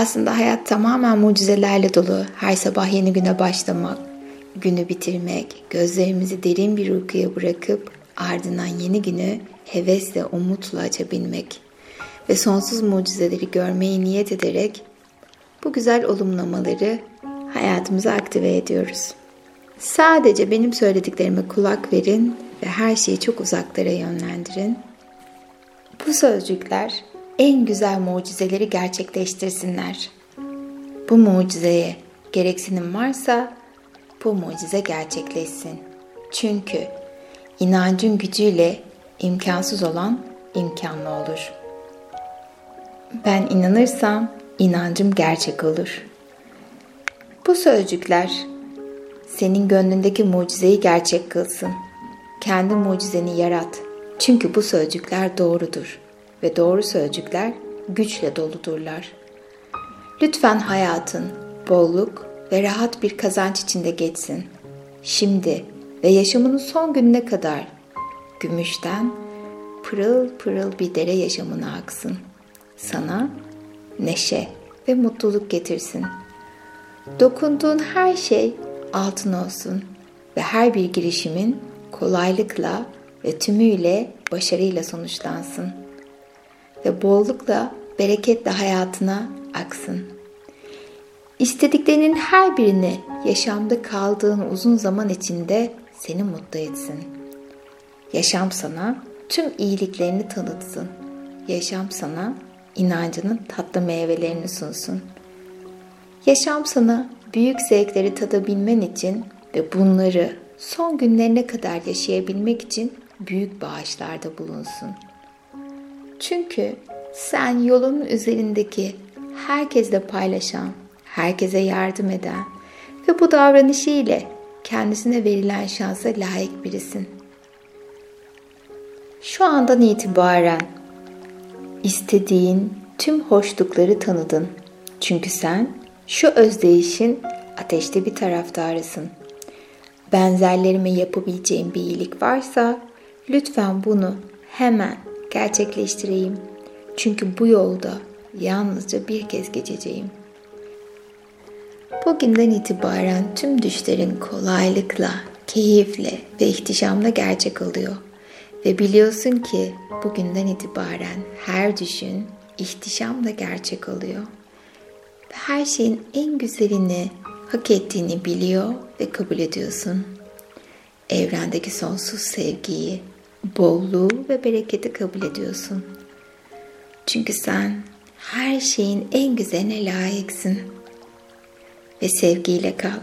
Aslında hayat tamamen mucizelerle dolu. Her sabah yeni güne başlamak, günü bitirmek, gözlerimizi derin bir uykuya bırakıp ardından yeni günü hevesle, umutla açabilmek ve sonsuz mucizeleri görmeyi niyet ederek bu güzel olumlamaları hayatımıza aktive ediyoruz. Sadece benim söylediklerime kulak verin ve her şeyi çok uzaklara yönlendirin. Bu sözcükler en güzel mucizeleri gerçekleştirsinler. Bu mucizeye gereksinim varsa bu mucize gerçekleşsin. Çünkü inancın gücüyle imkansız olan imkanlı olur. Ben inanırsam inancım gerçek olur. Bu sözcükler senin gönlündeki mucizeyi gerçek kılsın. Kendi mucizeni yarat. Çünkü bu sözcükler doğrudur ve doğru sözcükler güçle doludurlar. Lütfen hayatın bolluk ve rahat bir kazanç içinde geçsin. Şimdi ve yaşamının son gününe kadar gümüşten pırıl pırıl bir dere yaşamına aksın. Sana neşe ve mutluluk getirsin. Dokunduğun her şey altın olsun ve her bir girişimin kolaylıkla ve tümüyle başarıyla sonuçlansın ve bollukla, bereketle hayatına aksın. İstediklerinin her birini yaşamda kaldığın uzun zaman içinde seni mutlu etsin. Yaşam sana tüm iyiliklerini tanıtsın. Yaşam sana inancının tatlı meyvelerini sunsun. Yaşam sana büyük zevkleri tadabilmen için ve bunları son günlerine kadar yaşayabilmek için büyük bağışlarda bulunsun. Çünkü sen yolun üzerindeki herkesle paylaşan, herkese yardım eden ve bu davranışı ile kendisine verilen şansa layık birisin. Şu andan itibaren istediğin tüm hoşlukları tanıdın. Çünkü sen şu özdeyişin ateşte bir taraftarısın. Benzerlerime yapabileceğim bir iyilik varsa lütfen bunu hemen gerçekleştireyim. Çünkü bu yolda yalnızca bir kez geçeceğim. Bugünden itibaren tüm düşlerin kolaylıkla, keyifle ve ihtişamla gerçek oluyor. Ve biliyorsun ki bugünden itibaren her düşün ihtişamla gerçek oluyor. Ve her şeyin en güzelini hak ettiğini biliyor ve kabul ediyorsun. Evrendeki sonsuz sevgiyi, bolluğu ve bereketi kabul ediyorsun. Çünkü sen her şeyin en güzeline layıksın. Ve sevgiyle kal.